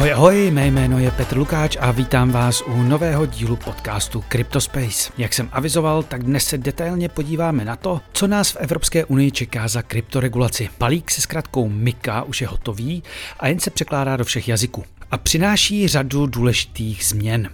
Ahoj, ahoj, mé jméno je Petr Lukáč a vítám vás u nového dílu podcastu Cryptospace. Jak jsem avizoval, tak dnes se detailně podíváme na to, co nás v Evropské unii čeká za kryptoregulaci. Palík se zkratkou MIKA už je hotový a jen se překládá do všech jazyků. A přináší řadu důležitých změn.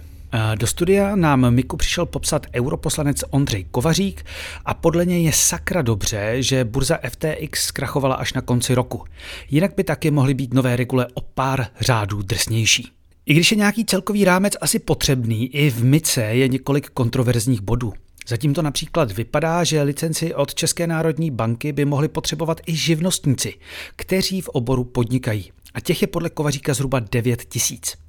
Do studia nám Miku přišel popsat europoslanec Ondřej Kovařík a podle něj je sakra dobře, že burza FTX zkrachovala až na konci roku. Jinak by taky mohly být nové regule o pár řádů drsnější. I když je nějaký celkový rámec asi potřebný, i v MICE je několik kontroverzních bodů. Zatím to například vypadá, že licenci od České národní banky by mohli potřebovat i živnostníci, kteří v oboru podnikají. A těch je podle Kovaříka zhruba 9 tisíc.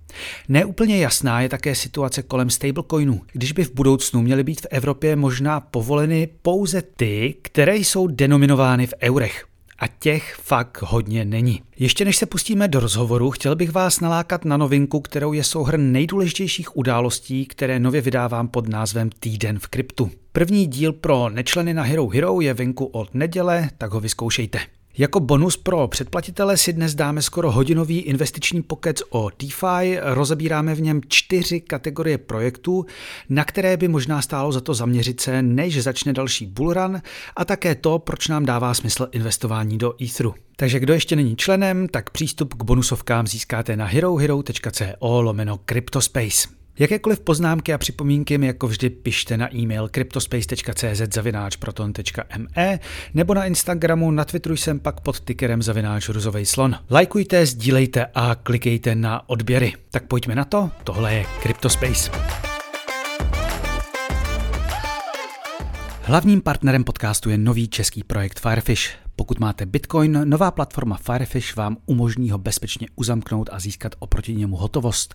Neúplně jasná je také situace kolem stablecoinů, když by v budoucnu měly být v Evropě možná povoleny pouze ty, které jsou denominovány v eurech. A těch fakt hodně není. Ještě než se pustíme do rozhovoru, chtěl bych vás nalákat na novinku, kterou je souhrn nejdůležitějších událostí, které nově vydávám pod názvem Týden v kryptu. První díl pro nečleny na Hero Hero je venku od neděle, tak ho vyzkoušejte. Jako bonus pro předplatitele si dnes dáme skoro hodinový investiční pokec o DeFi. Rozebíráme v něm čtyři kategorie projektů, na které by možná stálo za to zaměřit se, než začne další bullrun a také to, proč nám dává smysl investování do Etheru. Takže kdo ještě není členem, tak přístup k bonusovkám získáte na herohero.co lomeno Cryptospace. Jakékoliv poznámky a připomínky mi jako vždy pište na e-mail cryptospace.cz nebo na Instagramu, na Twitteru jsem pak pod tickerem zavináč ruzovej slon. Lajkujte, sdílejte a klikejte na odběry. Tak pojďme na to, tohle je Cryptospace. Hlavním partnerem podcastu je nový český projekt Firefish. Pokud máte Bitcoin, nová platforma Firefish vám umožní ho bezpečně uzamknout a získat oproti němu hotovost.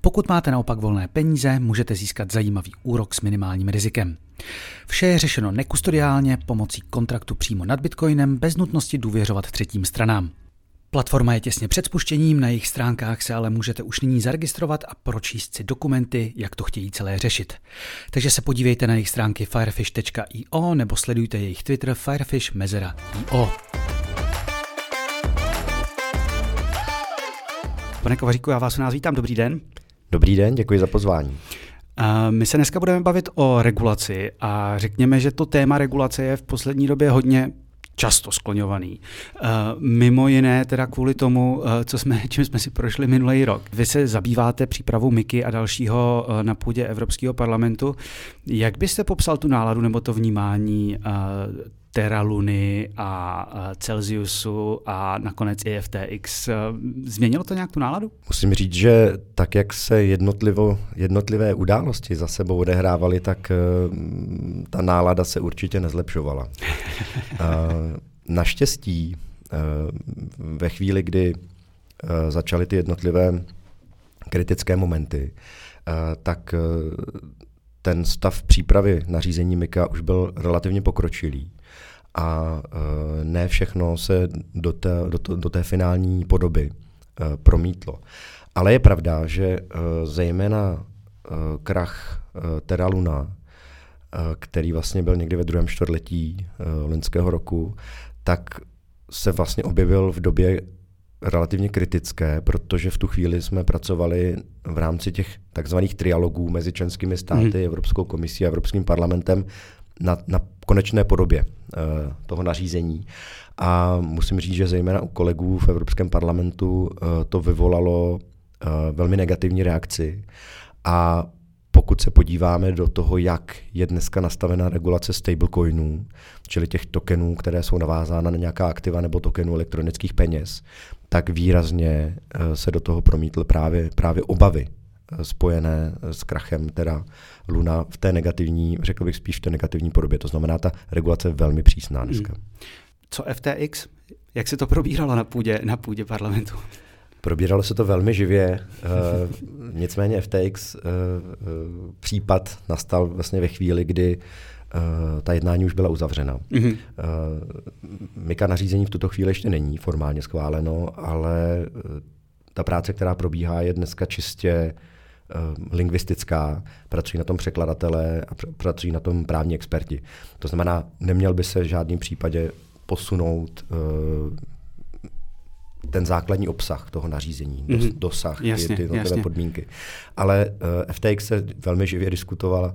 Pokud máte naopak volné peníze, můžete získat zajímavý úrok s minimálním rizikem. Vše je řešeno nekustodiálně pomocí kontraktu přímo nad Bitcoinem bez nutnosti důvěřovat třetím stranám. Platforma je těsně před spuštěním, na jejich stránkách se ale můžete už nyní zaregistrovat a pročíst si dokumenty, jak to chtějí celé řešit. Takže se podívejte na jejich stránky firefish.io nebo sledujte jejich Twitter firefish.io. Pane Kovaříku, já vás u nás vítám, dobrý den. Dobrý den, děkuji za pozvání. My se dneska budeme bavit o regulaci a řekněme, že to téma regulace je v poslední době hodně často skloňovaný. Uh, mimo jiné teda kvůli tomu, uh, co jsme, čím jsme si prošli minulý rok. Vy se zabýváte přípravou Miky a dalšího uh, na půdě Evropského parlamentu. Jak byste popsal tu náladu nebo to vnímání Terra Luny a Celsiusu a nakonec i FTX. Změnilo to nějak tu náladu? Musím říct, že tak, jak se jednotlivo, jednotlivé události za sebou odehrávaly, tak ta nálada se určitě nezlepšovala. Naštěstí ve chvíli, kdy začaly ty jednotlivé kritické momenty, tak ten stav přípravy nařízení MIKA už byl relativně pokročilý a ne všechno se do té, do, to, do té finální podoby promítlo. Ale je pravda, že zejména krach Terra Luna, který vlastně byl někdy ve druhém čtvrtletí loňského roku, tak se vlastně objevil v době relativně kritické, protože v tu chvíli jsme pracovali v rámci těch takzvaných trialogů mezi členskými státy, mm. Evropskou komisí a Evropským parlamentem na, na konečné podobě uh, toho nařízení. A musím říct, že zejména u kolegů v Evropském parlamentu uh, to vyvolalo uh, velmi negativní reakci. A pokud se podíváme do toho, jak je dneska nastavena regulace stablecoinů, čili těch tokenů, které jsou navázána na nějaká aktiva nebo tokenů elektronických peněz, tak výrazně se do toho promítly právě, právě obavy spojené s krachem teda Luna v té negativní, řekl bych spíš v té negativní podobě. To znamená, ta regulace je velmi přísná dneska. Hmm. Co FTX? Jak se to probíralo na půdě, na půdě parlamentu? Probíralo se to velmi živě, uh, nicméně FTX uh, uh, případ nastal vlastně ve chvíli, kdy uh, ta jednání už byla uzavřena. Mm-hmm. Uh, Mika nařízení v tuto chvíli ještě není formálně schváleno, ale uh, ta práce, která probíhá, je dneska čistě Eh, lingvistická, pracují na tom překladatelé a pr- pracují na tom právní experti. To znamená, neměl by se v žádném případě posunout uh, ten základní obsah toho nařízení, mm-hmm. dosah, jasně, ty, ty jednotlivé podmínky. Ale uh, FTX se velmi živě diskutovala uh,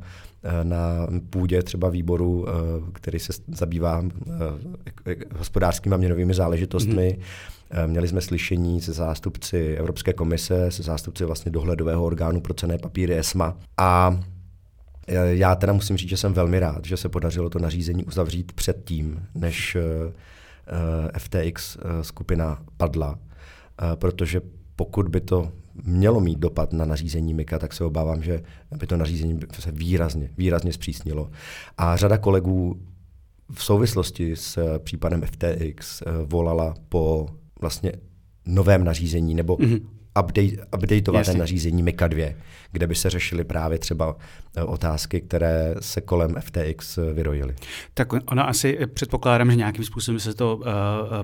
na půdě třeba výboru, uh, který se zabývá uh, hospodářskými a měnovými záležitostmi. Mm-hmm. Měli jsme slyšení se zástupci Evropské komise, se zástupci vlastně dohledového orgánu pro cené papíry ESMA. A já teda musím říct, že jsem velmi rád, že se podařilo to nařízení uzavřít před tím, než Eh, FTX eh, skupina padla, eh, protože pokud by to mělo mít dopad na nařízení MIKA, tak se obávám, že by to nařízení se výrazně, výrazně zpřísnilo. A řada kolegů v souvislosti s případem FTX volala po vlastně novém nařízení nebo mm-hmm update, updateovat ten nařízení MICA 2, kde by se řešily právě třeba eh, otázky, které se kolem FTX eh, vyrojily. Tak ona asi eh, předpokládám, že nějakým způsobem se to uh,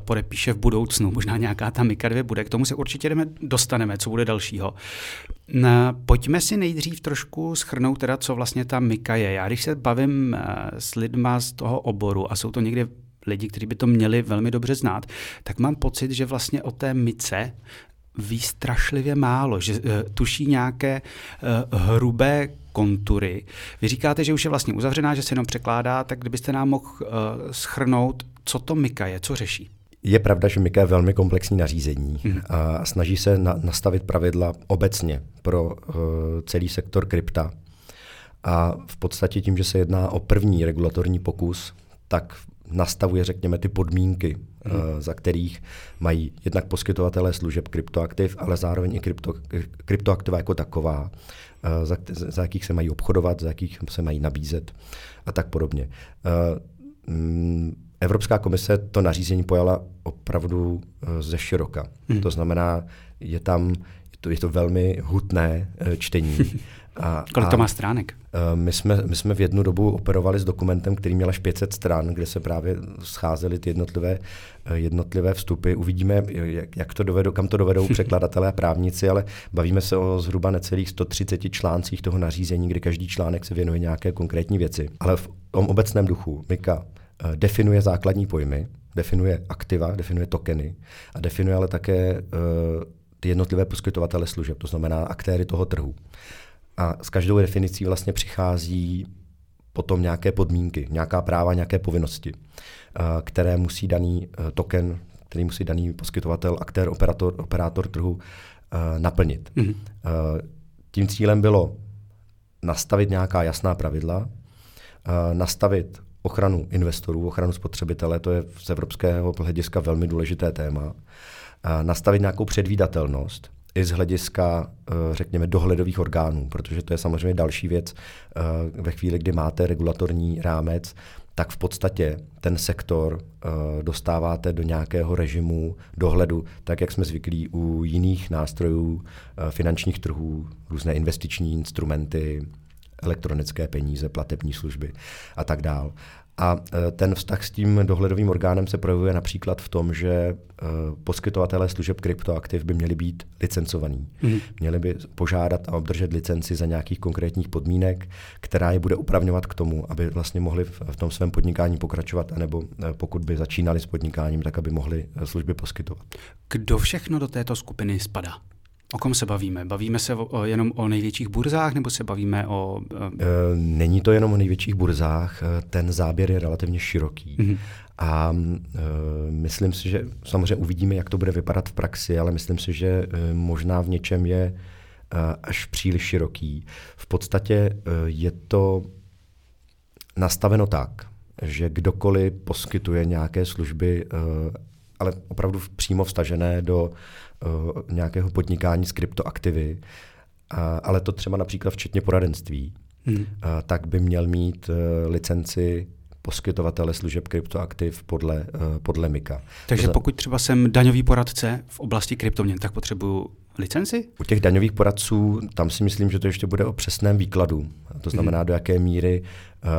podepíše v budoucnu. Možná nějaká ta MICA 2 bude. K tomu se určitě jdeme, dostaneme, co bude dalšího. Na, pojďme si nejdřív trošku schrnout teda, co vlastně ta MICA je. Já když se bavím uh, s lidma z toho oboru a jsou to někdy lidi, kteří by to měli velmi dobře znát, tak mám pocit, že vlastně o té mice ví strašlivě málo, že uh, tuší nějaké uh, hrubé kontury. Vy říkáte, že už je vlastně uzavřená, že se jenom překládá, tak kdybyste nám mohl uh, schrnout, co to Mika je, co řeší? Je pravda, že Mika je velmi komplexní nařízení hmm. a snaží se na, nastavit pravidla obecně pro uh, celý sektor krypta. A v podstatě tím, že se jedná o první regulatorní pokus, tak nastavuje, řekněme, ty podmínky, hmm. uh, za kterých mají jednak poskytovatelé služeb kryptoaktiv, ale zároveň i krypto, kryptoaktiva jako taková, uh, za, za jakých se mají obchodovat, za jakých se mají nabízet a tak podobně. Uh, mm, Evropská komise to nařízení pojala opravdu uh, ze široka. Hmm. To znamená, je tam je to, je to velmi hutné uh, čtení. A, Kolik to má stránek? Eh, my jsme, my jsme v jednu dobu operovali s dokumentem, který měl až 500 stran, kde se právě scházely ty jednotlivé, eh, jednotlivé vstupy. Uvidíme, jak, jak to dovedou, kam to dovedou překladatelé a právníci, ale bavíme se o zhruba necelých 130 článcích toho nařízení, kdy každý článek se věnuje nějaké konkrétní věci. Ale v tom obecném duchu Mika eh, definuje základní pojmy, definuje aktiva, definuje tokeny a definuje ale také uh, ty jednotlivé poskytovatele služeb, to znamená aktéry toho trhu. A s každou definicí vlastně přichází potom nějaké podmínky, nějaká práva, nějaké povinnosti, eh, které musí daný eh, token, který musí daný poskytovatel, aktér, operátor, operátor trhu eh, naplnit. Mm-hmm. Tím cílem bylo nastavit nějaká jasná pravidla, nastavit ochranu investorů, ochranu spotřebitele, to je z evropského hlediska velmi důležité téma, nastavit nějakou předvídatelnost, i z hlediska, eh, řekněme, dohledových orgánů, protože to je samozřejmě další věc. Eh, ve chvíli, kdy máte regulatorní rámec, tak v podstatě ten sektor eh, dostáváte do nějakého režimu dohledu, tak jak jsme zvyklí u jiných nástrojů finančních trhů, různé investiční instrumenty, elektronické peníze, platební služby a tak dál. A e, ten vztah s tím dohledovým orgánem se projevuje například v tom, že e, poskytovatelé služeb kryptoaktiv by měli být licencovaní. Mm. Měli by požádat a obdržet licenci za nějakých konkrétních podmínek, která je bude upravňovat k tomu, aby vlastně mohli v tom svém podnikání pokračovat, anebo e, pokud by začínali s podnikáním, tak aby mohli služby poskytovat. Kdo všechno do této skupiny spadá? O kom se bavíme? Bavíme se o, jenom o největších burzách nebo se bavíme o... Uh... Není to jenom o největších burzách, e, ten záběr je relativně široký. Mm-hmm. A uh, myslím si, že samozřejmě uvidíme, jak to bude vypadat v praxi, ale myslím si, že uh, možná v něčem je uh, až příliš široký. V podstatě uh, je to nastaveno tak, že kdokoliv poskytuje nějaké služby, uh, ale opravdu přímo vstažené do uh, nějakého podnikání s kryptoaktivy, ale to třeba například včetně poradenství, hmm. tak by měl mít uh, licenci poskytovatele služeb kryptoaktiv podle, uh, podle MIKA. Takže to pokud třeba jsem daňový poradce v oblasti kryptoměn, tak potřebuju licenci? U těch daňových poradců, tam si myslím, že to ještě bude o přesném výkladu. To znamená, hmm. do jaké míry uh,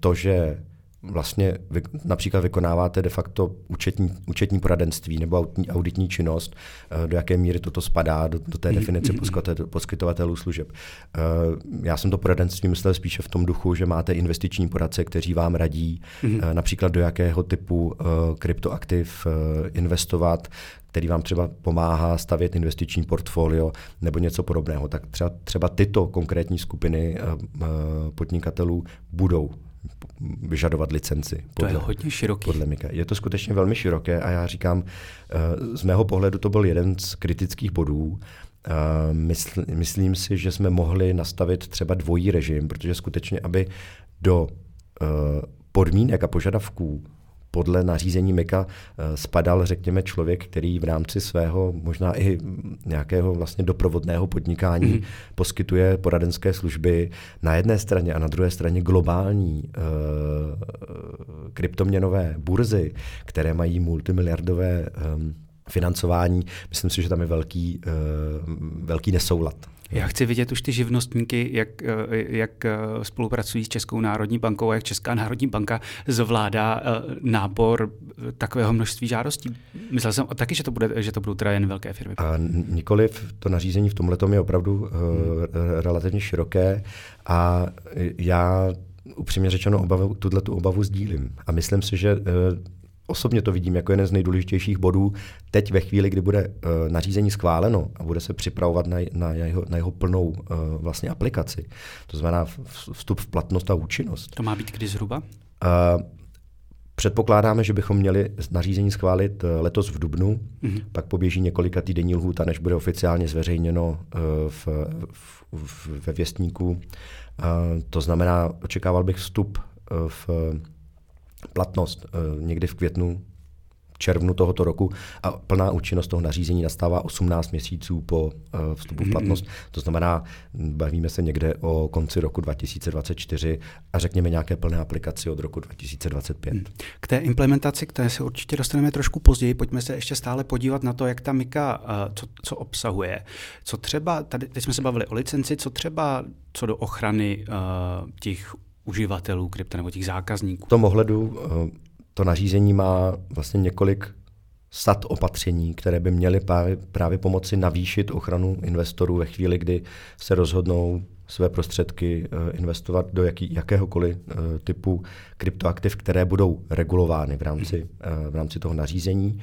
to, že vlastně vy, například vykonáváte de facto účetní, účetní poradenství nebo auditní, auditní činnost, uh, do jaké míry toto spadá do, do té mhm, definice mhm, mhm. poskytovatelů služeb. Uh, já jsem to poradenství myslel spíše v tom duchu, že máte investiční poradce, kteří vám radí uh, například do jakého typu kryptoaktiv investovat, který vám třeba pomáhá stavět investiční portfolio nebo něco podobného. Tak třeba, třeba tyto konkrétní skupiny podnikatelů budou vyžadovat licenci. Podle, to je hodně široký. Podle Mika. Je to skutečně velmi široké a já říkám, eh, z mého pohledu to byl jeden z kritických bodů. Eh, mysl, myslím si, že jsme mohli nastavit třeba dvojí režim, protože skutečně, aby do eh, podmínek a požadavků podle nařízení MEKA eh, spadal, řekněme, člověk, který v rámci svého možná i nějakého vlastně doprovodného podnikání mm-hmm. poskytuje poradenské služby na jedné straně a na druhé straně globální uh, kryptoměnové burzy, které mají multimiliardové um, financování. Myslím si, že tam je velký, uh, velký nesoulad. Já chci vidět už ty živnostníky, jak, eh, jak eh, spolupracují s Českou národní bankou a jak Česká národní banka zvládá eh, nápor takového množství žádostí. Myslel jsem taky, že to, bude, že to budou teda jen velké firmy. A nikoliv, to nařízení v tomhle je opravdu hmm. relativně široké a já upřímně řečeno obavu, tuhle tu obavu sdílím. A myslím si, že osobně to vidím jako jeden z nejdůležitějších bodů teď ve chvíli, kdy bude uh, nařízení schváleno a bude se připravovat na, na, jeho, na jeho plnou uh, vlastně aplikaci. To znamená vstup v platnost a účinnost. To má být kdy zhruba? Uh, Předpokládáme, že bychom měli nařízení schválit letos v Dubnu, mm-hmm. pak poběží několika týdenní lhůta, než bude oficiálně zveřejněno v, v, v, ve věstníku. To znamená, očekával bych vstup v platnost eh, někdy v květnu, červnu tohoto roku a plná účinnost toho nařízení nastává 18 měsíců po eh, vstupu v platnost. Mm-hmm. To znamená, bavíme se někde o konci roku 2024 a řekněme nějaké plné aplikaci od roku 2025. Hmm. K té implementaci, které se určitě dostaneme trošku později, pojďme se ještě stále podívat na to, jak ta Mika, eh, co, co obsahuje. Co třeba, tady teď jsme se bavili o licenci, co třeba co do ochrany uh, těch uživatelů krypta nebo těch zákazníků? V tom ohledu eh, to nařízení má vlastně několik sad opatření, které by měly právě, pomoci navýšit ochranu investorů ve chvíli, kdy se rozhodnou své prostředky eh, investovat do jaký, jakéhokoliv eh, typu kryptoaktiv, které budou regulovány v rámci, v rámci toho nařízení.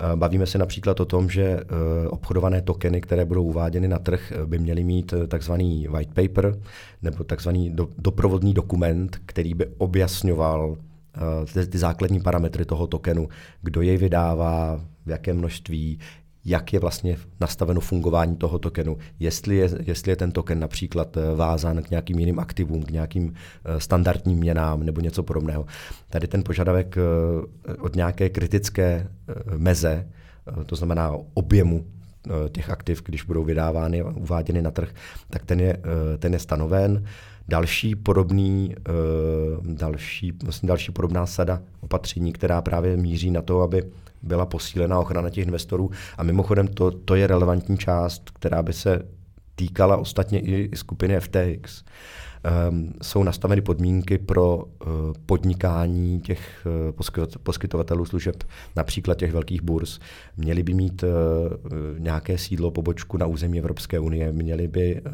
Eh, bavíme se například o tom, že eh, obchodované tokeny, které budou uváděny na trh, eh, by měly mít takzvaný white paper nebo takzvaný doprovodný dokument, který by objasňoval ty základní parametry toho tokenu, kdo jej vydává, v jakém množství, jak je vlastně nastaveno fungování toho tokenu, jestli je, jestli je ten token například eh, vázán k nějakým jiným aktivům, k nějakým eh, standardním měnám nebo něco podobného. Tady ten požadavek eh, od nějaké kritické meze, to znamená objemu těch aktiv, když budou vydávány a uváděny na trh, tak ten je, ten je stanoven. Další podobný, další, vlastně další podobná sada opatření, která právě míří na to, aby byla posílena ochrana těch investorů. A mimochodem to, to je relevantní část, která by se týkala ostatně i skupiny FTX. Um, jsou nastaveny podmínky pro uh, podnikání těch uh, poskytovatelů služeb, například těch velkých burz. Měli by mít uh, nějaké sídlo, pobočku na území Evropské unie, měli by uh,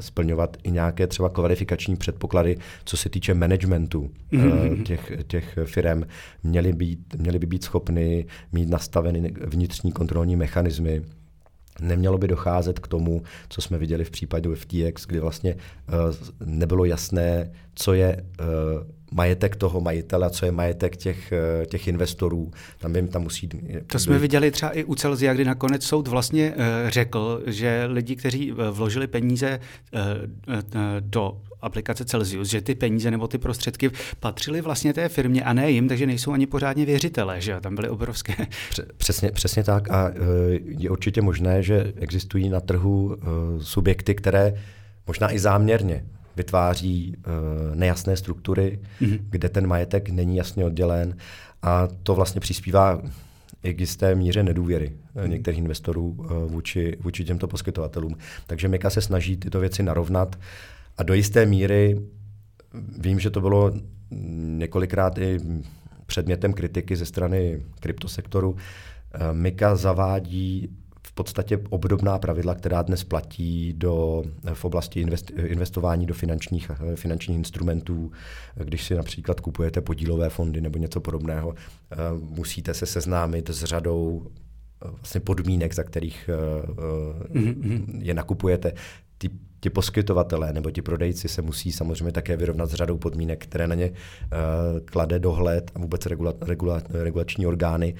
splňovat i nějaké třeba kvalifikační předpoklady, co se týče managementu uh, těch, těch firm. Měli, být, měli by být schopni mít nastaveny vnitřní kontrolní mechanismy, Nemělo by docházet k tomu, co jsme viděli v případě FTX, kdy vlastně uh, nebylo jasné, co je uh, majetek toho majitele co je majetek těch, uh, těch investorů. Tam, jim, tam musí... To jsme viděli třeba i u Celzia, kdy nakonec soud vlastně řekl, že lidi, kteří vložili peníze do aplikace Celsius, že ty peníze nebo ty prostředky patřily vlastně té firmě a ne jim, takže nejsou ani pořádně věřitelé, že tam byly obrovské. Přesně, přesně tak a e, je určitě možné, že existují na trhu e, subjekty, které možná i záměrně vytváří e, nejasné struktury, mm-hmm. kde ten majetek není jasně oddělen a to vlastně přispívá i k jisté míře nedůvěry mm. některých investorů vůči, vůči těmto poskytovatelům. Takže Mika se snaží tyto věci narovnat a do jisté míry vím, že to bylo několikrát i předmětem kritiky ze strany kryptosektoru. Mika zavádí v podstatě obdobná pravidla, která dnes platí do, v oblasti invest, investování do finančních, finančních instrumentů. Když si například kupujete podílové fondy nebo něco podobného, musíte se seznámit s řadou vlastně podmínek, za kterých mm-hmm. je nakupujete. Ty, ti poskytovatelé nebo ti prodejci se musí samozřejmě také vyrovnat s řadou podmínek, které na ně uh, klade dohled a vůbec regula, regula, regulační orgány.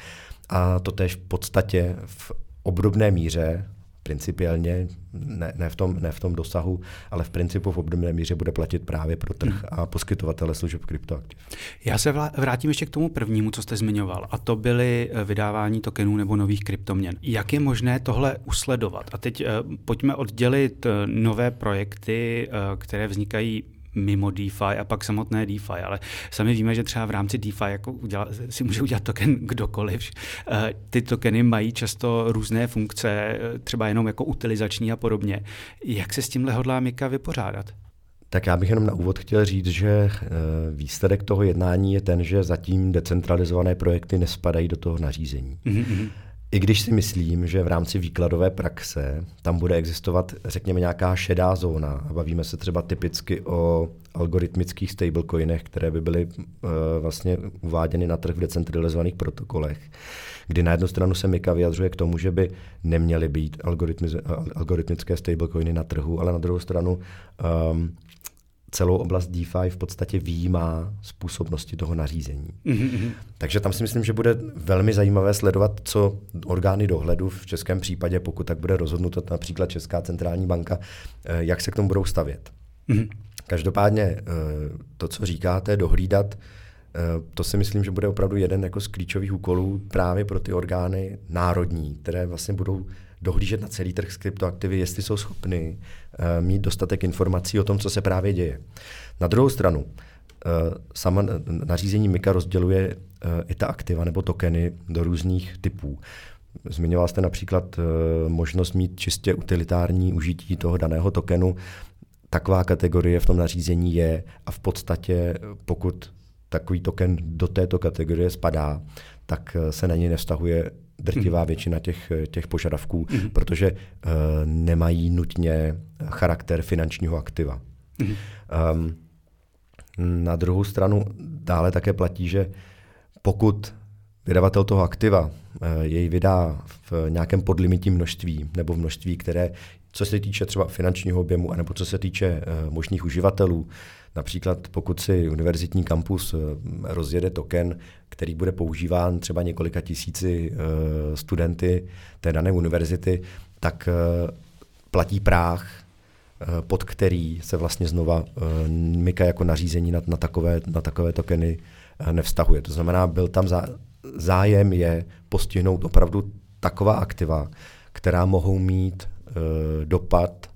A to tež v podstatě v obdobné míře principiálně, ne, ne, v tom, ne v tom dosahu, ale v principu v obdobné míře bude platit právě pro trh hmm. a poskytovatele služeb kryptoaktiv. Já se vrátím ještě k tomu prvnímu, co jste zmiňoval, a to byly eh, vydávání tokenů nebo nových kryptoměn. Jak je možné tohle usledovat? A teď uh, pojďme oddělit uh, nové projekty, které vznikají mimo DeFi a pak samotné DeFi, ale sami víme, že třeba v rámci DeFi jako udělat, si může udělat token kdokoliv. Eh, ty tokeny mají často různé funkce, eh, třeba jenom jako utilizační a podobně. Jak se s tímhle hodlá Mika vypořádat? Tak já bych jenom na úvod chtěl říct, že eh, výsledek toho jednání je ten, že zatím decentralizované projekty nespadají do toho nařízení. Mm-hmm. I když si myslím, že v rámci výkladové praxe tam bude existovat, řekněme, nějaká šedá zóna, bavíme se třeba typicky o algoritmických stablecoinech, které by byly uh, vlastně uváděny na trh v decentralizovaných protokolech, kdy na jednu stranu se Mika vyjadřuje k tomu, že by neměly být algoritmické stablecoiny na trhu, ale na druhou stranu um, celou oblast DeFi v podstatě výjímá způsobnosti toho nařízení. Mm-hmm. Takže tam si myslím, že bude velmi zajímavé sledovat, co orgány dohledu v českém případě, pokud tak bude rozhodnuto například Česká centrální banka, eh, jak se k tomu budou stavět. Mm-hmm. Každopádně eh, to, co říkáte, dohlídat, eh, to si myslím, že bude opravdu jeden jako z klíčových úkolů právě pro ty orgány národní, které vlastně budou dohlížet na celý trh s kryptoaktivy, jestli jsou schopny mít dostatek informací o tom, co se právě děje. Na druhou stranu, uh, sama nařízení MIKA rozděluje uh, i ta aktiva nebo tokeny do různých typů. Zmiňoval jste například možnost mít čistě utilitární užití toho daného tokenu. Taková kategorie v tom nařízení je a v podstatě, pokud takový token do této kategorie spadá, tak se na něj nevztahuje drtivá většina těch, těch požadavků, mm. protože uh, nemají nutně charakter finančního aktiva. Mm. Um, na druhou stranu dále také platí, že pokud vydavatel toho aktiva uh, jej vydá v nějakém podlimitním množství nebo v množství, které, co se týče třeba finančního objemu, anebo co se týče uh, možných uživatelů, Například pokud si univerzitní kampus rozjede token, který bude používán třeba několika tisíci studenty té dané univerzity, tak platí práh, pod který se vlastně znova MIKA jako nařízení na, na, takové, na takové tokeny nevztahuje. To znamená, byl tam zá, zájem je postihnout opravdu taková aktiva, která mohou mít uh, dopad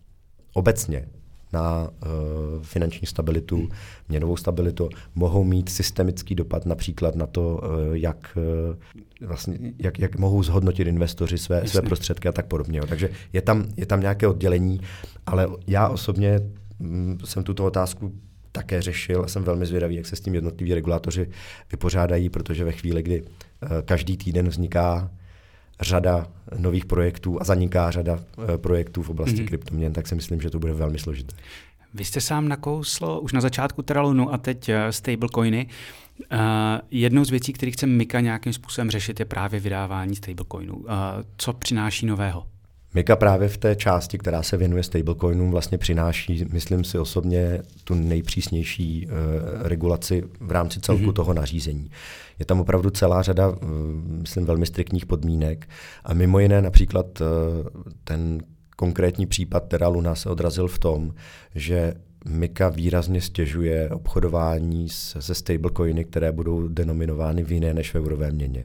obecně na uh, finanční stabilitu, měnovou stabilitu, mohou mít systemický dopad například na to, uh, jak, uh, vlastně, jak, jak mohou zhodnotit investoři své, své prostředky a tak podobně. Takže je tam, je tam nějaké oddělení, ale já osobně mm, jsem tuto otázku také řešil a jsem velmi zvědavý, jak se s tím jednotliví regulátoři vypořádají, protože ve chvíli, kdy uh, každý týden vzniká řada nových projektů a zaniká řada eh, projektů v oblasti mm-hmm. kryptoměn, tak si myslím, že to bude velmi složité. Vy jste sám nakousl už na začátku Teralunu a teď uh, stablecoiny. Uh, jednou z věcí, které chce Mika nějakým způsobem řešit, je právě vydávání stablecoinů. Uh, co přináší nového? Mika právě v té části, která se věnuje stablecoinům, vlastně přináší, myslím si osobně, tu nejpřísnější uh, regulaci v rámci celku mm-hmm. toho nařízení. Je tam opravdu celá řada, uh, myslím, velmi striktních podmínek a mimo jiné například uh, ten konkrétní případ Terra Luna se odrazil v tom, že Mika výrazně stěžuje obchodování se stablecoiny, které budou denominovány v jiné než v eurové měně.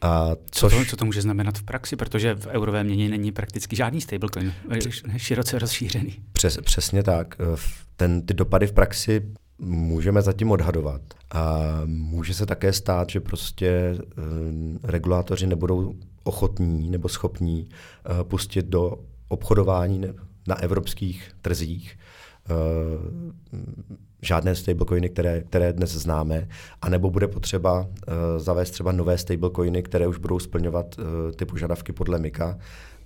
A což... co, to, co to může znamenat v praxi, protože v eurové měně není prakticky žádný stablecoin, široce rozšířený. Přes, přesně tak. Ten, ty dopady v praxi můžeme zatím odhadovat. A může se také stát, že prostě uh, regulátoři nebudou ochotní nebo schopní uh, pustit do obchodování na evropských trzích žádné stablecoiny, které, které dnes známe, anebo bude potřeba uh, zavést třeba nové stablecoiny, které už budou splňovat uh, ty požadavky podle MIKA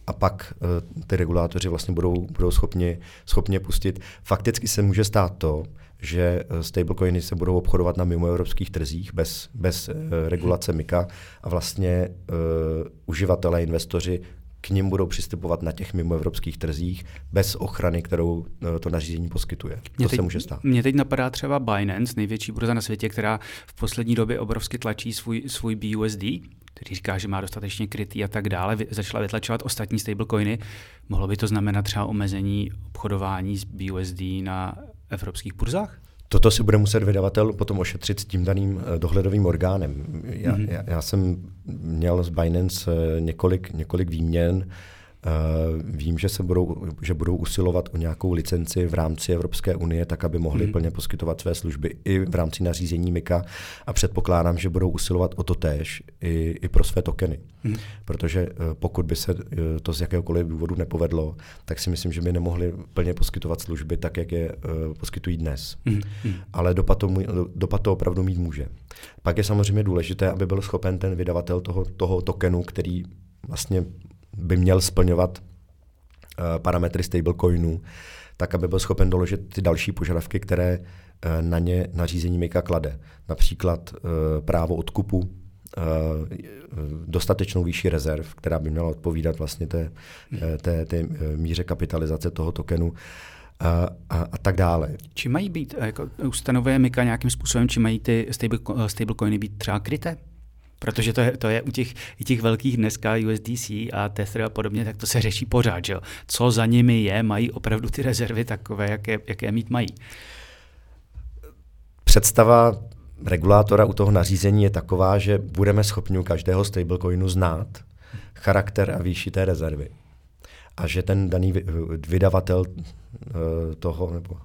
a pak uh, ty regulátoři vlastně budou, budou schopni, schopni pustit. Fakticky se může stát to, že stablecoiny se budou obchodovat na mimoevropských trzích bez, bez uh, regulace MIKA a vlastně uh, uživatelé, investoři k ním budou přistupovat na těch mimoevropských trzích bez ochrany, kterou eh, to nařízení poskytuje. Mě to teď, se může stát. Mně teď napadá třeba Binance, největší burza na světě, která v poslední době obrovsky tlačí svůj, svůj BUSD, který říká, že má dostatečně krytý a tak dále, začala vytlačovat ostatní stablecoiny. Mohlo by to znamenat třeba omezení obchodování s BUSD na evropských burzách? Toto si bude muset vydavatel potom ošetřit s tím daným eh, dohledovým orgánem. Já, mm-hmm. já, já jsem měl z Binance eh, několik, několik výměn vím, že se budou, že budou usilovat o nějakou licenci v rámci Evropské unie, tak aby mohli hmm. plně poskytovat své služby i v rámci nařízení MIKA a předpokládám, že budou usilovat o to též i, i pro své tokeny. Hmm. Protože eh, pokud by se eh, to z jakéhokoliv důvodu nepovedlo, tak si myslím, že by nemohli plně poskytovat služby tak, jak je poskytují dnes. Hmm. Ale dopad to, dopad to opravdu mít může. Pak je samozřejmě důležité, aby byl schopen ten vydavatel toho, toho tokenu, který vlastně by měl splňovat uh, parametry stablecoinů, tak aby byl schopen doložit ty další požadavky, které uh, na ně nařízení MIKA klade. Například uh, právo odkupu, dostatečnou výši rezerv, která by měla odpovídat vlastně té, té, té míře kapitalizace toho tokenu a, a, a tak dále. Či mají být, jako ustanovuje MIKA nějakým způsobem, či mají ty stable, být třeba kryté? Protože to je, to je u těch, i těch velkých dneska USDC a Tether a podobně, tak to se řeší pořád, že Co za nimi je, mají opravdu ty rezervy takové, jaké, jaké mít mají. Představa regulátora u toho nařízení je taková, že budeme schopni u každého stablecoinu znát charakter a výši té rezervy. A že ten daný vydavatel Eh, toho, nebo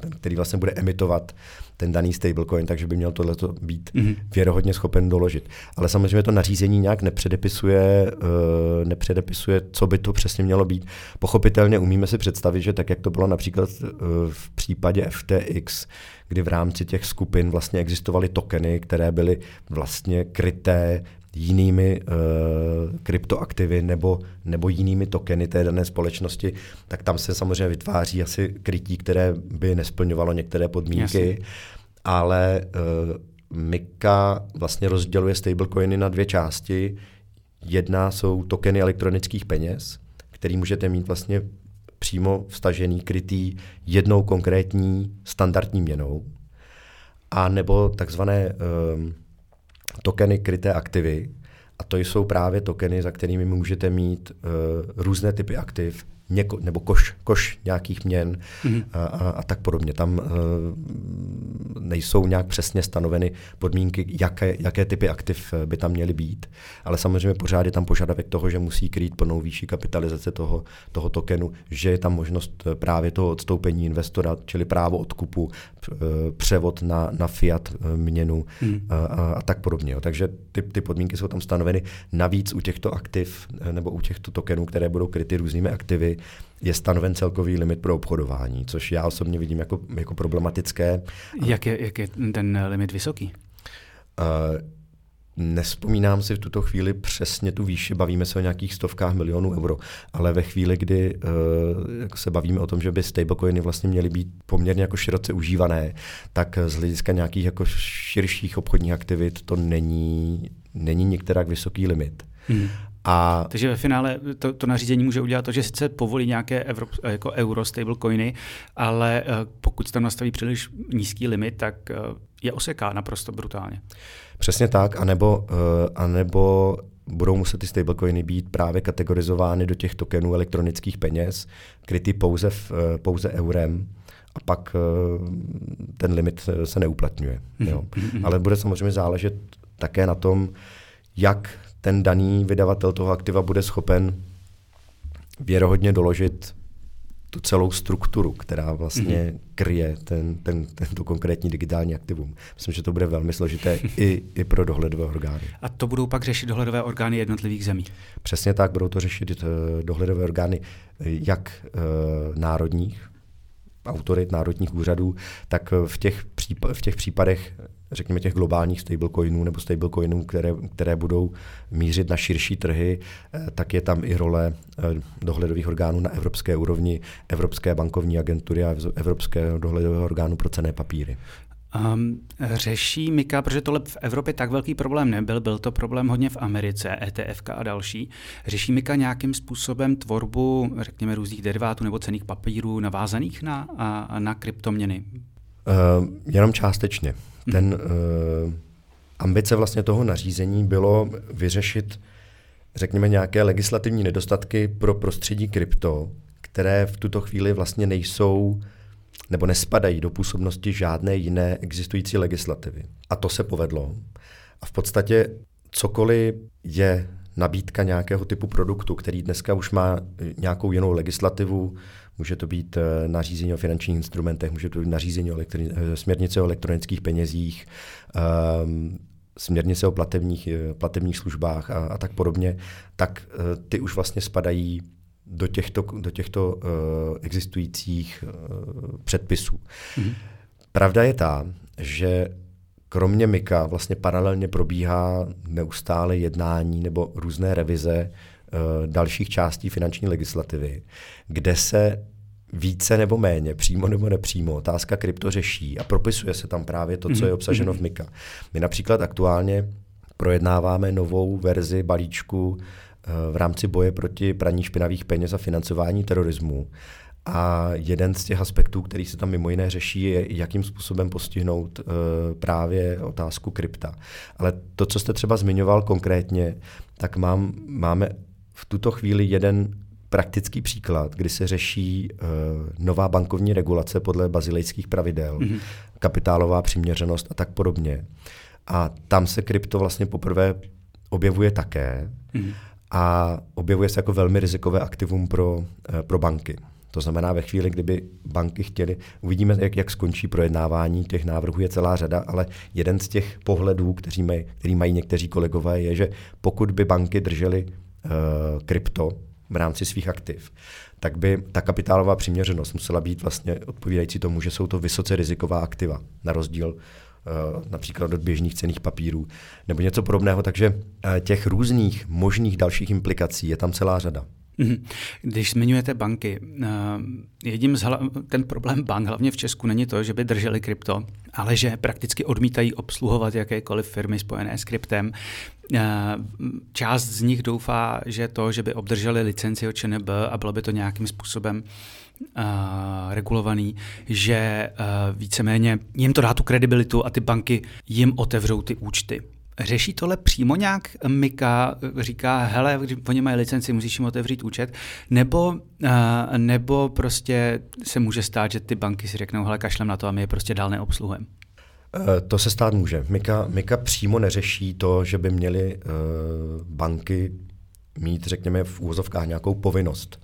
ten, který vlastně bude emitovat ten daný stablecoin, takže by měl tohle být mm-hmm. věrohodně schopen doložit. Ale samozřejmě to nařízení nějak nepředepisuje, uh, nepředepisuje, co by to přesně mělo být. Pochopitelně umíme si představit, že tak, jak to bylo například uh, v případě FTX, kdy v rámci těch skupin vlastně existovaly tokeny, které byly vlastně kryté jinými uh, kryptoaktivy nebo, nebo jinými tokeny té dané společnosti, tak tam se samozřejmě vytváří asi krytí, které by nesplňovalo některé podmínky, Jasně. ale uh, Mika vlastně rozděluje stablecoiny na dvě části. Jedna jsou tokeny elektronických peněz, který můžete mít vlastně přímo vstažený, krytý jednou konkrétní standardní měnou, a nebo takzvané um, tokeny kryté aktivy. A to jsou právě tokeny, za kterými můžete mít uh, různé typy aktiv, něko, nebo koš, koš nějakých měn mm-hmm. a, a, a tak podobně. Tam uh, nejsou nějak přesně stanoveny podmínky, jaké, jaké typy aktiv by tam měly být, ale samozřejmě pořád je tam požadavek toho, že musí krýt plnou výši kapitalizace toho, toho tokenu, že je tam možnost právě toho odstoupení investora, čili právo odkupu, převod na, na fiat měnu mm. a, a, a tak podobně. Jo. Takže ty, ty podmínky jsou tam stanoveny. Navíc u těchto aktiv nebo u těchto tokenů, které budou kryty různými aktivy, je stanoven celkový limit pro obchodování, což já osobně vidím jako, jako problematické. Jak je, jak je ten limit vysoký? Uh, Nespomínám si v tuto chvíli přesně tu výši, bavíme se o nějakých stovkách milionů euro, ale ve chvíli, kdy uh, se bavíme o tom, že by stablecoiny vlastně měly být poměrně jako široce užívané, tak z hlediska nějakých jako širších obchodních aktivit to není, není některak vysoký limit. Hmm. A... Takže ve finále to, to nařízení může udělat to, že sice povolí nějaké Evrop, jako euro stablecoiny, ale uh, pokud tam nastaví příliš nízký limit, tak uh, je oseká naprosto brutálně. Přesně tak, anebo, uh, anebo budou muset ty stablecoiny být právě kategorizovány do těch tokenů elektronických peněz, krytý pouze, v, pouze eurem a pak ten limit se neuplatňuje. Jo. Mhm. Ale bude samozřejmě záležet také na tom, jak ten daný vydavatel toho aktiva bude schopen věrohodně doložit tu celou strukturu, která vlastně mm-hmm. kryje ten, ten, tento konkrétní digitální aktivum. Myslím, že to bude velmi složité i, i pro dohledové orgány. A to budou pak řešit dohledové orgány jednotlivých zemí? Přesně tak, budou to řešit uh, dohledové orgány uh, jak uh, národních, autorit národních úřadů, tak v těch, v těch případech řekněme těch globálních stablecoinů nebo stablecoinů, které, které budou mířit na širší trhy, eh, tak je tam i role eh, dohledových orgánů na evropské úrovni, Evropské bankovní agentury a Evropského dohledového orgánu pro cené papíry. Um, řeší Mika, protože tohle v Evropě tak velký problém nebyl, byl to problém hodně v Americe, ETF a další. Řeší Mika nějakým způsobem tvorbu, řekněme, různých derivátů nebo cených papírů navázaných na, na kryptoměny? Uh, jenom částečně. Ten uh, ambice vlastně toho nařízení bylo vyřešit, řekněme, nějaké legislativní nedostatky pro prostředí krypto, které v tuto chvíli vlastně nejsou nebo nespadají do působnosti žádné jiné existující legislativy. A to se povedlo. A v podstatě cokoliv je nabídka nějakého typu produktu, který dneska už má nějakou jinou legislativu, může to být eh, nařízení o finančních instrumentech, může to být nařízení o elektri- eh, směrnice o elektronických penězích, um, směrnice o platebních, eh, platebních službách a, a tak podobně, tak ty už vlastně spadají do těchto, do těchto uh, existujících uh, předpisů. Mm-hmm. Pravda je ta, že kromě MIKA vlastně paralelně probíhá neustále jednání nebo různé revize uh, dalších částí finanční legislativy, kde se více nebo méně, přímo nebo nepřímo, otázka krypto řeší a propisuje se tam právě to, co je mhm. obsaženo v mhm. MIKA. My například aktuálně projednáváme novou verzi balíčku v rámci boje proti praní špinavých peněz a financování terorismu. A jeden z těch aspektů, který se tam mimo jiné řeší, je, jakým způsobem postihnout uh, právě otázku krypta. Ale to, co jste třeba zmiňoval konkrétně, tak mám, máme v tuto chvíli jeden praktický příklad, kdy se řeší uh, nová bankovní regulace podle bazilejských pravidel, mm-hmm. kapitálová přiměřenost a tak podobně. A tam se krypto vlastně poprvé objevuje také. Mm-hmm a objevuje se jako velmi rizikové aktivum pro, eh, pro banky. To znamená, ve chvíli, kdyby banky chtěly, uvidíme, jak, jak skončí projednávání těch návrhů, je celá řada, ale jeden z těch pohledů, který mají, který mají někteří kolegové, je, že pokud by banky držely uh, krypto v rámci svých aktiv, tak by ta kapitálová přiměřenost musela být vlastně odpovídající tomu, že jsou to vysoce riziková aktiva, na rozdíl Eh, například od běžných cených papírů nebo něco podobného. Takže eh, těch různých možných dalších implikací je tam celá řada. Mhm. Když zmiňujete banky, eh, jedním z hla, ten problém bank, hlavně v Česku, není to, že by drželi krypto, ale že prakticky odmítají obsluhovat jakékoliv firmy spojené s kryptem. Část z nich doufá, že to, že by obdrželi licenci od ČNB a bylo by to nějakým způsobem uh, regulovaný, že uh, víceméně jim to dá tu kredibilitu a ty banky jim otevřou ty účty. Řeší tohle přímo nějak Mika, říká, hele, když oni mají licenci, musíš jim otevřít účet, nebo, uh, nebo prostě se může stát, že ty banky si řeknou, hele, kašlem na to a my je prostě dál neobsluhujeme. To se stát může. Mika, Mika přímo neřeší to, že by měly uh, banky mít, řekněme, v úvozovkách nějakou povinnost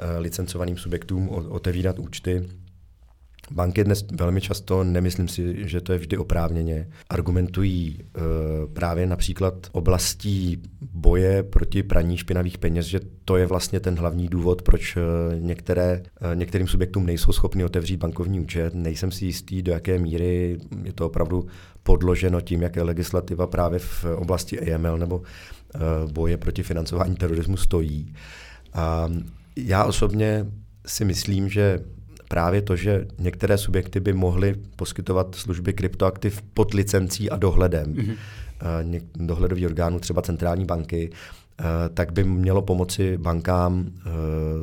Eh, licencovaným subjektům otevírat účty. Banky dnes velmi často, nemyslím si, že to je vždy oprávněně, argumentují e, právě například oblastí boje proti praní špinavých peněz, že to je vlastně ten hlavní důvod, proč e, některé, e, některým subjektům nejsou schopni otevřít bankovní účet. Nejsem si jistý, do jaké míry je to opravdu podloženo tím, jaké legislativa právě v oblasti AML nebo e, boje proti financování terorismu stojí. A já osobně si myslím, že právě to, že některé subjekty by mohly poskytovat služby kryptoaktiv pod licencí a dohledem, mm-hmm. dohledový orgánů, třeba centrální banky, eh, tak by mělo pomoci bankám eh,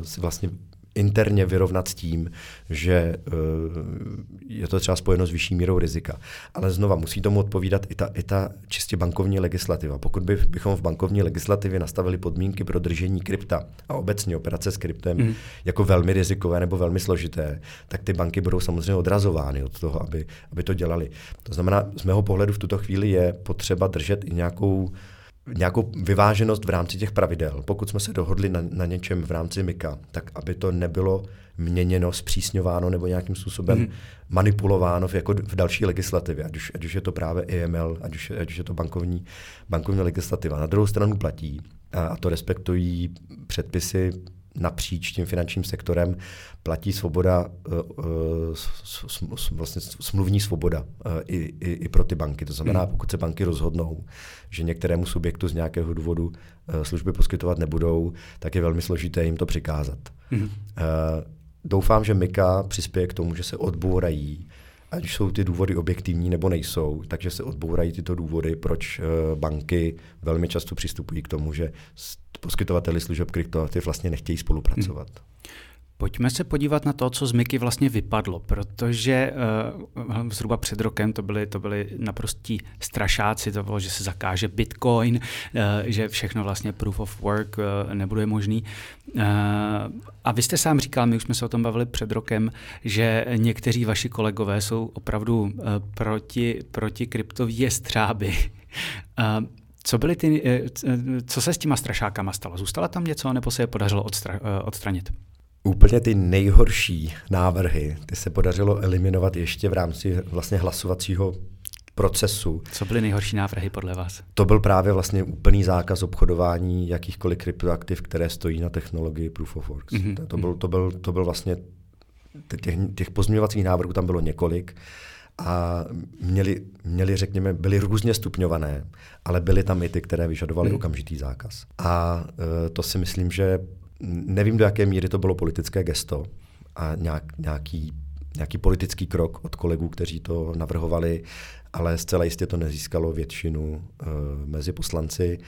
si vlastně interně vyrovnat s tím, že uh, je to třeba spojeno s vyšší mírou rizika. Ale znova musí tomu odpovídat i ta, i ta čistě bankovní legislativa. Pokud by, bychom v bankovní legislativě nastavili podmínky pro držení krypta a obecně operace s kryptem mm. jako velmi rizikové nebo velmi složité, tak ty banky budou samozřejmě odrazovány od toho, aby, aby to dělali. To znamená, z mého pohledu v tuto chvíli je potřeba držet i nějakou nějakou vyváženost v rámci těch pravidel. Pokud jsme se dohodli na, na něčem v rámci MIKA, tak aby to nebylo měněno, zpřísňováno nebo nějakým způsobem mm. manipulováno v, jako v další legislativě, ať už, ať už je to právě EML, ať už, ať už je to bankovní, bankovní legislativa. Na druhou stranu platí, a to respektují předpisy napříč tím finančním sektorem platí svoboda, vlastně smluvní svoboda i, i, i pro ty banky. To znamená, hmm. pokud se banky rozhodnou, že některému subjektu z nějakého důvodu služby poskytovat nebudou, tak je velmi složité jim to přikázat. Hmm. Doufám, že Mika přispěje k tomu, že se odbourají ať jsou ty důvody objektivní nebo nejsou, takže se odbourají tyto důvody, proč eh, banky velmi často přistupují k tomu, že poskytovateli služeb kryptoaktiv vlastně nechtějí spolupracovat. Hmm. Pojďme se podívat na to, co z Miky vlastně vypadlo, protože uh, zhruba před rokem to byly, to byly naprostí strašáci, to bylo, že se zakáže Bitcoin, uh, že všechno vlastně proof of work uh, nebude možný. Uh, a vy jste sám říkal, my už jsme se o tom bavili před rokem, že někteří vaši kolegové jsou opravdu uh, proti, proti kryptový jestřáby. Uh, co, byly ty, co se s těma strašákama stalo? Zůstala tam něco, nebo se je podařilo odstra, odstranit? Úplně ty nejhorší návrhy, ty se podařilo eliminovat ještě v rámci vlastně hlasovacího procesu. Co byly nejhorší návrhy podle vás? To byl právě vlastně úplný zákaz obchodování jakýchkoliv kryptoaktiv, které stojí na technologii Proof of Works. Mm-hmm. To, byl, to, byl, to byl vlastně, těch, těch pozměňovacích návrhů tam bylo několik a měli, měli, řekněme, byly různě stupňované, ale byly tam i ty, které vyžadovaly mm. okamžitý zákaz. A uh, to si myslím, že Nevím, do jaké míry to bylo politické gesto a nějak, nějaký, nějaký politický krok od kolegů, kteří to navrhovali, ale zcela jistě to nezískalo většinu uh, mezi poslanci.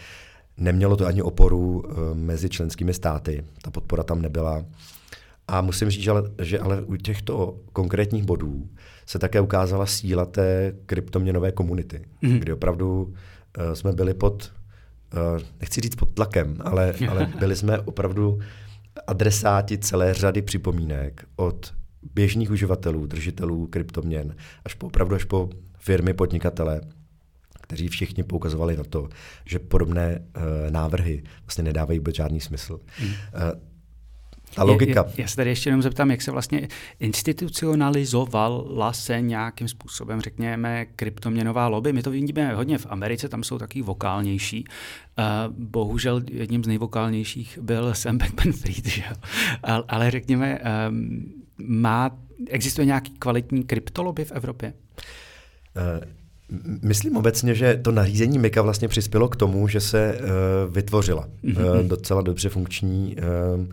Nemělo to ani oporu uh, mezi členskými státy, ta podpora tam nebyla. A musím říct, že ale, že ale u těchto konkrétních bodů se také ukázala síla té kryptoměnové komunity, mm. kdy opravdu uh, jsme byli pod nechci říct pod tlakem, ale, ale byli jsme opravdu adresáti celé řady připomínek od běžných uživatelů, držitelů kryptoměn, až po opravdu až po firmy, podnikatele, kteří všichni poukazovali na to, že podobné uh, návrhy vlastně nedávají vůbec žádný smysl. Mm. Uh, ta logika. Je, je, já se tady ještě jenom zeptám, jak se vlastně institucionalizovala se nějakým způsobem, řekněme, kryptoměnová lobby. My to vidíme hodně v Americe, tam jsou taky vokálnější. Uh, bohužel jedním z nejvokálnějších byl Sam Bankman-Fried, že? Ale, ale řekněme, um, má, existuje nějaký kvalitní kryptolobby v Evropě? Uh, Myslím obecně, že to nařízení MIKA vlastně přispělo k tomu, že se uh, vytvořila uh, docela dobře funkční uh,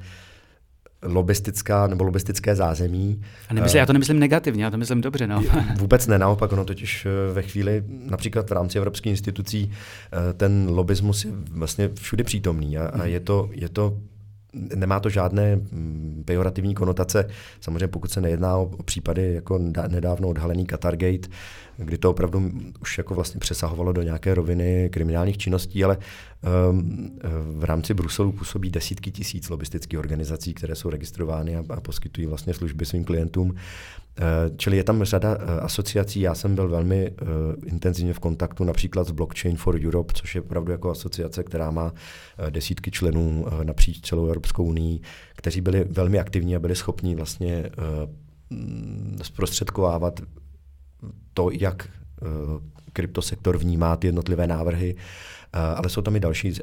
lobistická nebo lobistické zázemí. A nemyslím, já to nemyslím negativně, já to myslím dobře. No. Vůbec ne, naopak ono totiž eh, ve chvíli, například v rámci evropských institucí, eh, ten lobismus je vlastně všude přítomný a, a hmm. je, to, je to nemá to žádné mm, pejorativní konotace. Samozřejmě pokud se nejedná o, případy jako nedávno odhalený Qatargate, kdy to opravdu už jako vlastně přesahovalo do nějaké roviny kriminálních činností, ale v rámci Bruselu působí desítky tisíc lobistických organizací, které jsou registrovány a, a poskytují vlastně služby svým klientům. Eh, čili je tam řada eh, asociací. Já jsem byl velmi uh, intenzivně v kontaktu například s Blockchain for Europe, což je opravdu jako asociace, která má uh, desítky členů napříč celou Evropskou unii, kteří byli velmi aktivní a byli schopni vlastně zprostředkovávat to, jak kryptosektor vnímá ty jednotlivé návrhy, ale jsou tam i další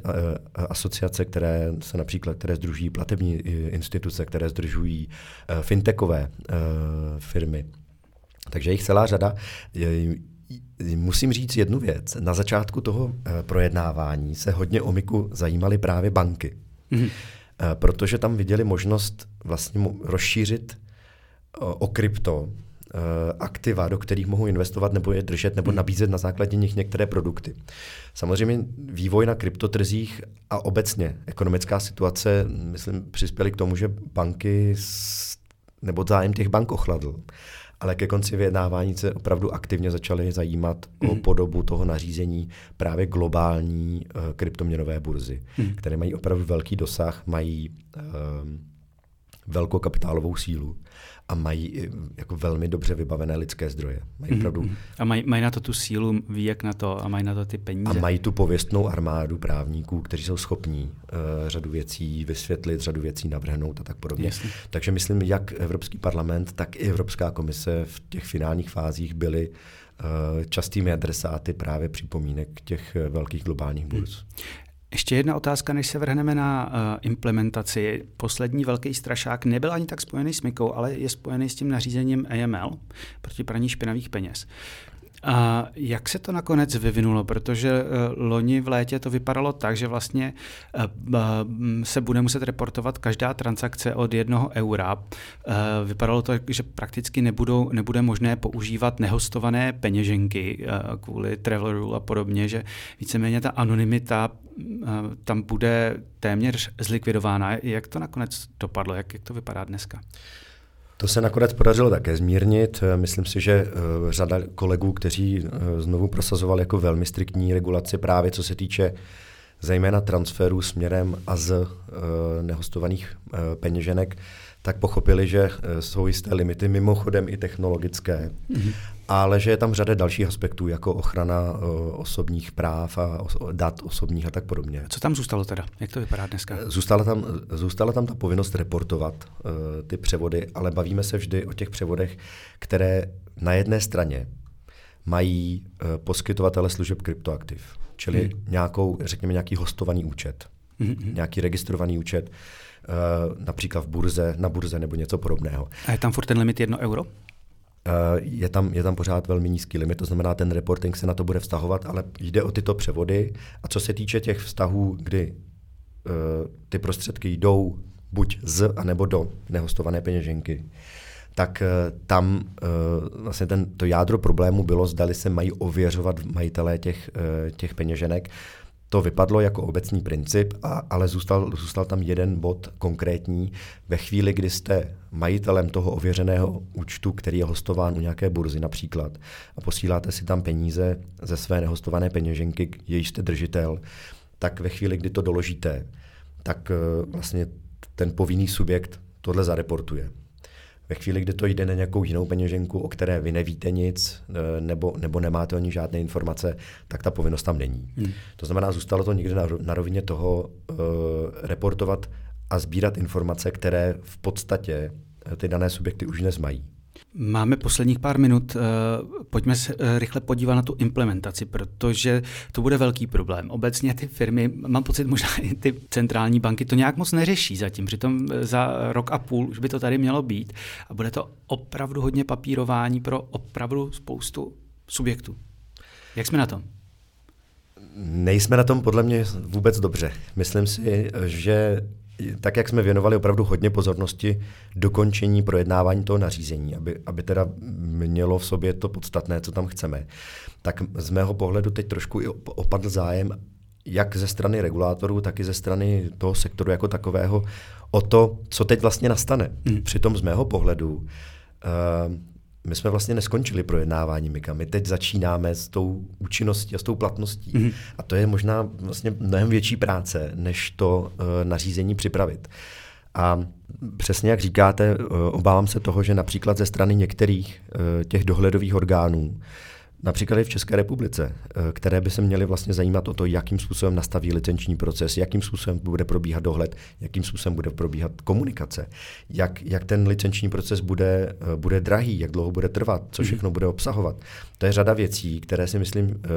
asociace, které se například, které združují platební instituce, které združují fintechové firmy. Takže jich celá řada. Musím říct jednu věc. Na začátku toho projednávání se hodně o Miku zajímaly právě banky. Mm-hmm. Protože tam viděli možnost vlastně rozšířit o krypto Eh, aktiva, do kterých mohou investovat nebo je držet nebo hmm. nabízet na základě nich některé produkty. Samozřejmě vývoj na kryptotrzích a obecně ekonomická situace, myslím, přispěly k tomu, že banky nebo zájem těch bank ochladl. Ale ke konci vyjednávání se opravdu aktivně začaly zajímat mm. o hmm. podobu toho nařízení právě globální uh, kryptoměnové burzy, mm. které mají opravdu velký dosah, mají uh, velkou kapitálovou sílu a mají jako velmi dobře vybavené lidské zdroje. Mají mm-hmm. A mají, mají na to tu sílu, ví jak na to a mají na to ty peníze. A mají tu pověstnou armádu právníků, kteří jsou schopní uh, řadu věcí vysvětlit, řadu věcí navrhnout a tak podobně. Jasně. Takže myslím, jak Evropský parlament, tak i Evropská komise v těch finálních fázích byly uh, častými adresáty právě připomínek těch velkých globálních burz. Hmm. Ještě jedna otázka, než se vrhneme na uh, implementaci. Poslední velký strašák nebyl ani tak spojený s MIKou, ale je spojený s tím nařízením AML proti praní špinavých peněz. A jak se to nakonec vyvinulo? Protože uh, loni v létě to vypadalo tak, že vlastně uh, se bude muset reportovat každá transakce od jednoho eura. Uh, vypadalo to, že prakticky nebudou, nebude možné používat nehostované peněženky kvůli travel rule a podobně, že víceméně ta anonymita tam bude téměř zlikvidována. Jak to nakonec dopadlo? Jak, jak to vypadá dneska? To se nakonec podařilo také zmírnit. Myslím si, že uh, řada kolegů, kteří uh, znovu prosazovali jako velmi striktní regulaci právě co se týče zejména transferů směrem a z uh, nehostovaných uh, peněženek, tak pochopili, že jsou jisté limity, mimochodem i technologické, mm-hmm. ale že je tam řada dalších aspektů, jako ochrana osobních práv a os- dat osobních a tak podobně. Co tam zůstalo teda? Jak to vypadá dneska? Zůstala tam, zůstala tam ta povinnost reportovat ty převody, ale bavíme se vždy o těch převodech, které na jedné straně mají poskytovatele služeb kryptoaktiv, čili hmm. nějakou, řekněme, nějaký hostovaný účet, hmm. nějaký registrovaný účet, uh, například v burze, na burze nebo něco podobného. A je tam furt ten limit jedno euro? je tam, je tam pořád velmi nízký limit, to znamená, ten reporting se na to bude vztahovat, ale jde o tyto převody. A co se týče těch vztahů, kdy uh, ty prostředky jdou buď z, anebo do nehostované peněženky, tak uh, tam uh, vlastně ten, to jádro problému bylo, zdali se mají ověřovat majitelé těch, uh, těch peněženek. To vypadlo jako obecný princip, a, ale zůstal, zůstal tam jeden bod konkrétní. Ve chvíli, kdy jste majitelem toho ověřeného účtu, který je hostován u nějaké burzy například, a posíláte si tam peníze ze své nehostované peněženky, jejíž jste držitel, tak ve chvíli, kdy to doložíte, tak vlastně ten povinný subjekt tohle zareportuje. Ve chvíli, kdy to jde na nějakou jinou peněženku, o které vy nevíte nic, nebo, nebo nemáte o ní žádné informace, tak ta povinnost tam není. Hmm. To znamená, zůstalo to někde na, na rovině toho uh, reportovat a sbírat informace, které v podstatě ty dané subjekty už dnes mají. Máme posledních pár minut. Pojďme se rychle podívat na tu implementaci, protože to bude velký problém. Obecně ty firmy, mám pocit, možná i ty centrální banky to nějak moc neřeší zatím. Přitom za rok a půl už by to tady mělo být. A bude to opravdu hodně papírování pro opravdu spoustu subjektů. Jak jsme na tom? Nejsme na tom podle mě vůbec dobře. Myslím si, že tak, jak jsme věnovali opravdu hodně pozornosti dokončení projednávání toho nařízení, aby, aby teda mělo v sobě to podstatné, co tam chceme, tak z mého pohledu teď trošku i opadl zájem jak ze strany regulátorů, tak i ze strany toho sektoru jako takového o to, co teď vlastně nastane. Hmm. Přitom z mého pohledu uh, my jsme vlastně neskončili projednávání MIKA. My teď začínáme s tou účinností a s tou platností. Mm-hmm. A to je možná vlastně mnohem větší práce, než to uh, nařízení připravit. A přesně jak říkáte, uh, obávám se toho, že například ze strany některých uh, těch dohledových orgánů například i v České republice, eh, které by se měly vlastně zajímat o to, jakým způsobem nastaví licenční proces, jakým způsobem bude probíhat dohled, jakým způsobem bude probíhat komunikace, jak, jak ten licenční proces bude, eh, bude drahý, jak dlouho bude trvat, co mhm. všechno bude obsahovat. To je řada věcí, které si myslím eh,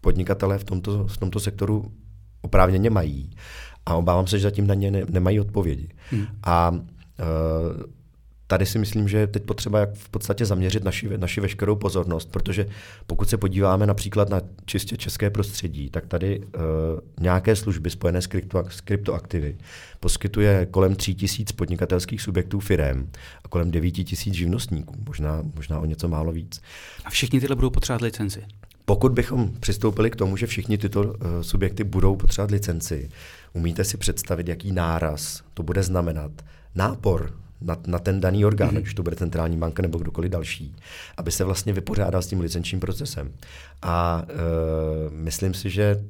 podnikatelé v tomto, v tomto sektoru oprávněně mají. A obávám se, že zatím na ně ne, nemají odpovědi. Hmm. A tady si myslím, že je teď potřeba jak v podstatě zaměřit naši, naši veškerou pozornost, protože pokud se podíváme například na čistě české prostředí, tak tady uh, nějaké služby spojené s, krypto, s kryptoaktivy poskytuje kolem 3 tisíc podnikatelských subjektů firem a kolem 9 tisíc živnostníků, možná, možná o něco málo víc. A všichni tyhle budou potřebovat licenci? Pokud bychom přistoupili k tomu, že všichni tyto uh, subjekty budou potřebovat licenci, umíte si představit, jaký náraz to bude znamenat? Nápor na, na ten daný orgán, mm-hmm. ať už to bude centrální banka nebo kdokoliv další, aby se vlastně vypořádal s tím licenčním procesem. A uh, myslím si, že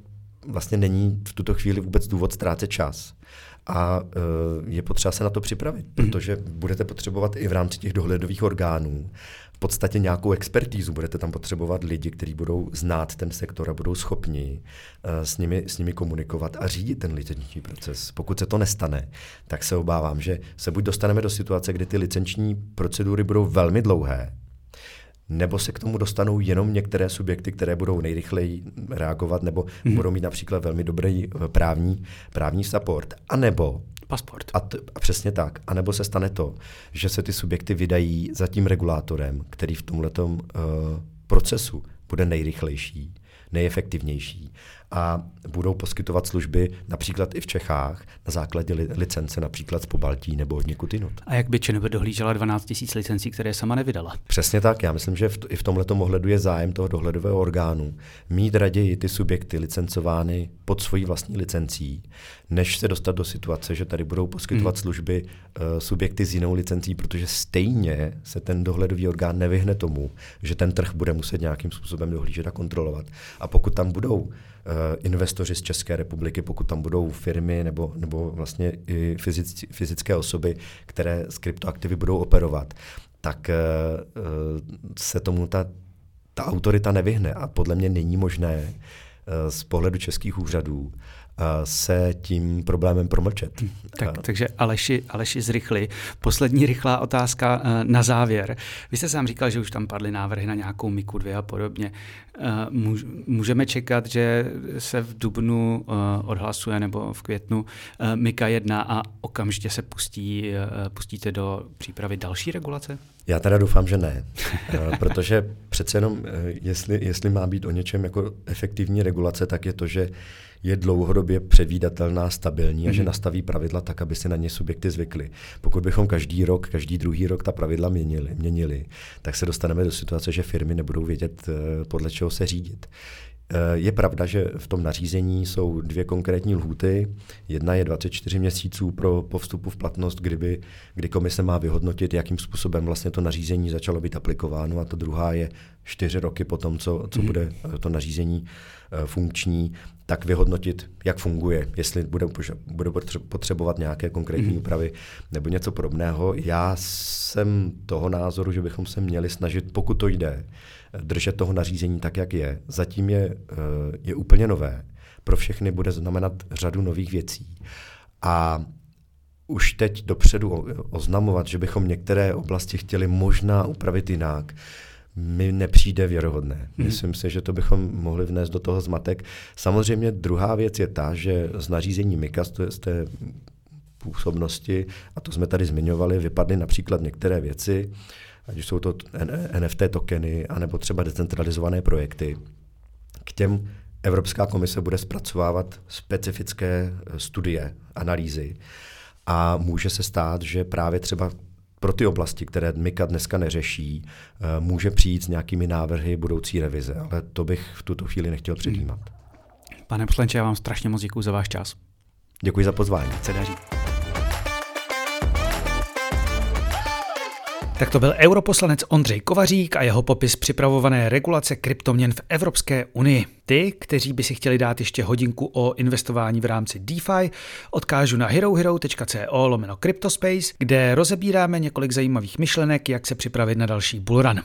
vlastně není v tuto chvíli vůbec důvod ztrácet čas. A uh, je potřeba se na to připravit, mm-hmm. protože budete potřebovat i v rámci těch dohledových orgánů v podstatě nějakou expertízu. Budete tam potřebovat lidi, kteří budou znát ten sektor a budou schopni uh, s, nimi, s nimi komunikovat a řídit ten licenční proces. Pokud se to nestane, tak se obávám, že se buď dostaneme do situace, kdy ty licenční procedury budou velmi dlouhé, nebo se k tomu dostanou jenom některé subjekty, které budou nejrychleji reagovat, nebo hmm. budou mít například velmi dobrý eh, právní, právní support, a nebo Pasport. A, t- a přesně tak. A nebo se stane to, že se ty subjekty vydají za tím regulátorem, který v tomto uh, procesu bude nejrychlejší, nejefektivnější a budou poskytovat služby například i v Čechách na základě li- licence například z Pobaltí nebo od někud jinut. A jak by ČNB dohlížela 12 000 licencí, které sama nevydala? Přesně tak. Já myslím, že v t- i v tomto ohledu je zájem toho dohledového orgánu mít raději ty subjekty licencovány pod svojí vlastní licencí, než se dostat do situace, že tady budou poskytovat hmm. služby uh, subjekty s jinou licencí, protože stejně se ten dohledový orgán nevyhne tomu, že ten trh bude muset nějakým způsobem dohlížet a kontrolovat. A pokud tam budou investoři z České republiky, pokud tam budou firmy nebo, nebo vlastně i fyzic, fyzické osoby, které s kryptoaktivy budou operovat, tak eh, eh, se tomu ta, ta autorita nevyhne. A podle mě není možné z pohledu českých úřadů se tím problémem promlčet. Hm, tak, takže Aleši, Aleši zrychli. Poslední rychlá otázka na závěr. Vy jste sám říkal, že už tam padly návrhy na nějakou Miku 2 a podobně. Můžeme čekat, že se v Dubnu odhlasuje nebo v květnu Mika 1 a okamžitě se pustí, pustíte do přípravy další regulace? Já teda doufám, že ne, protože přece jenom, jestli, jestli má být o něčem jako efektivní regulace, tak je to, že je dlouhodobě předvídatelná, stabilní a že mhm. nastaví pravidla tak, aby si na ně subjekty zvykly. Pokud bychom každý rok, každý druhý rok ta pravidla měnili, měnili tak se dostaneme do situace, že firmy nebudou vědět, eh, podle čeho se řídit. Eh, je pravda, že v tom nařízení jsou dvě konkrétní lhuty. Jedna je 24 měsíců pro po vstupu v platnost, kdyby, kdy komise má vyhodnotit, jakým způsobem vlastně to nařízení začalo být aplikováno, a to druhá je čtyři roky po tom, co, co mhm. bude to nařízení eh, funkční, tak vyhodnotit, jak funguje, jestli bude, bude potřebovat nějaké konkrétní mhm. úpravy nebo něco podobného. Já jsem toho názoru, že bychom se měli snažit, pokud to jde, držet toho nařízení tak, jak je. Zatím je, eh, je úplně nové. Pro všechny bude znamenat řadu nových věcí. A už teď dopředu oznamovat, že bychom některé oblasti chtěli možná upravit jinak, mi nepřijde věrohodné. Hmm. Myslím si, že to bychom mohli vnést do toho zmatek. Samozřejmě druhá věc je ta, že z nařízení MIKA z té působnosti, a to jsme tady zmiňovali, vypadly například některé věci, ať už jsou to NFT tokeny, anebo třeba decentralizované projekty. K těm Evropská komise bude zpracovávat specifické studie, analýzy a může se stát, že právě třeba pro ty oblasti, které MIKA dneska neřeší, eh, může přijít s nějakými návrhy budoucí revize, ale to bych v tuto chvíli nechtěl předjímat. Pane poslanče, já vám strašně moc děkuji za váš čas. Děkuji za pozvání. Se daří. Tak to byl europoslanec Ondřej Kovařík a jeho popis připravované regulace kryptoměn v Evropské unii. Ty, kteří by si chtěli dát ještě hodinku o investování v rámci DeFi, odkážu na herohero.co lomeno Cryptospace, kde rozebíráme několik zajímavých myšlenek, jak se připravit na další bullrun.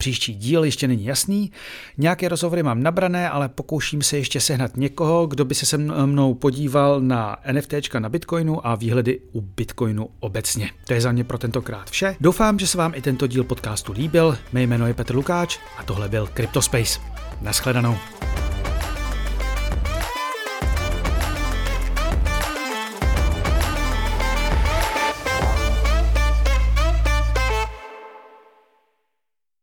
Příští díl ještě není jasný, nějaké rozhovory mám nabrané, ale pokouším se ještě sehnat někoho, kdo by se se mnou podíval na NFT na Bitcoinu a výhledy u Bitcoinu obecně. To je za mě pro tentokrát vše. Doufám, že se vám i tento díl podcastu líbil. Mé jméno je Petr Lukáč a tohle byl Cryptospace. Naschledanou.